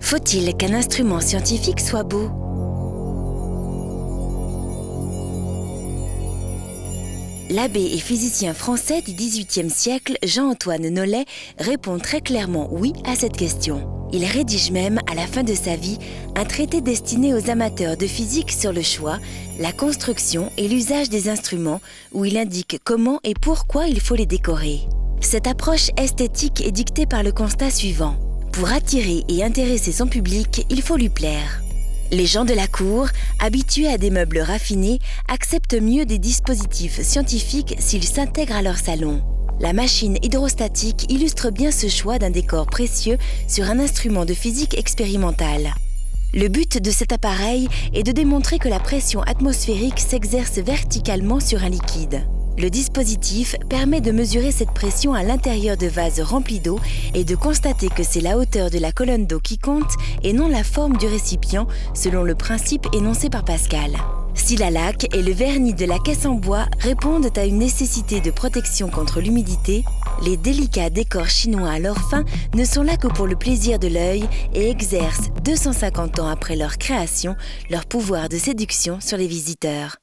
Faut-il qu'un instrument scientifique soit beau? L'abbé et physicien français du XVIIIe siècle, Jean-Antoine Nollet, répond très clairement oui à cette question. Il rédige même, à la fin de sa vie, un traité destiné aux amateurs de physique sur le choix, la construction et l'usage des instruments, où il indique comment et pourquoi il faut les décorer. Cette approche esthétique est dictée par le constat suivant. Pour attirer et intéresser son public, il faut lui plaire. Les gens de la cour, habitués à des meubles raffinés, acceptent mieux des dispositifs scientifiques s'ils s'intègrent à leur salon. La machine hydrostatique illustre bien ce choix d'un décor précieux sur un instrument de physique expérimentale. Le but de cet appareil est de démontrer que la pression atmosphérique s'exerce verticalement sur un liquide. Le dispositif permet de mesurer cette pression à l'intérieur de vases remplis d'eau et de constater que c'est la hauteur de la colonne d'eau qui compte et non la forme du récipient selon le principe énoncé par Pascal. Si la laque et le vernis de la caisse en bois répondent à une nécessité de protection contre l'humidité, les délicats décors chinois à leur fin ne sont là que pour le plaisir de l'œil et exercent, 250 ans après leur création, leur pouvoir de séduction sur les visiteurs.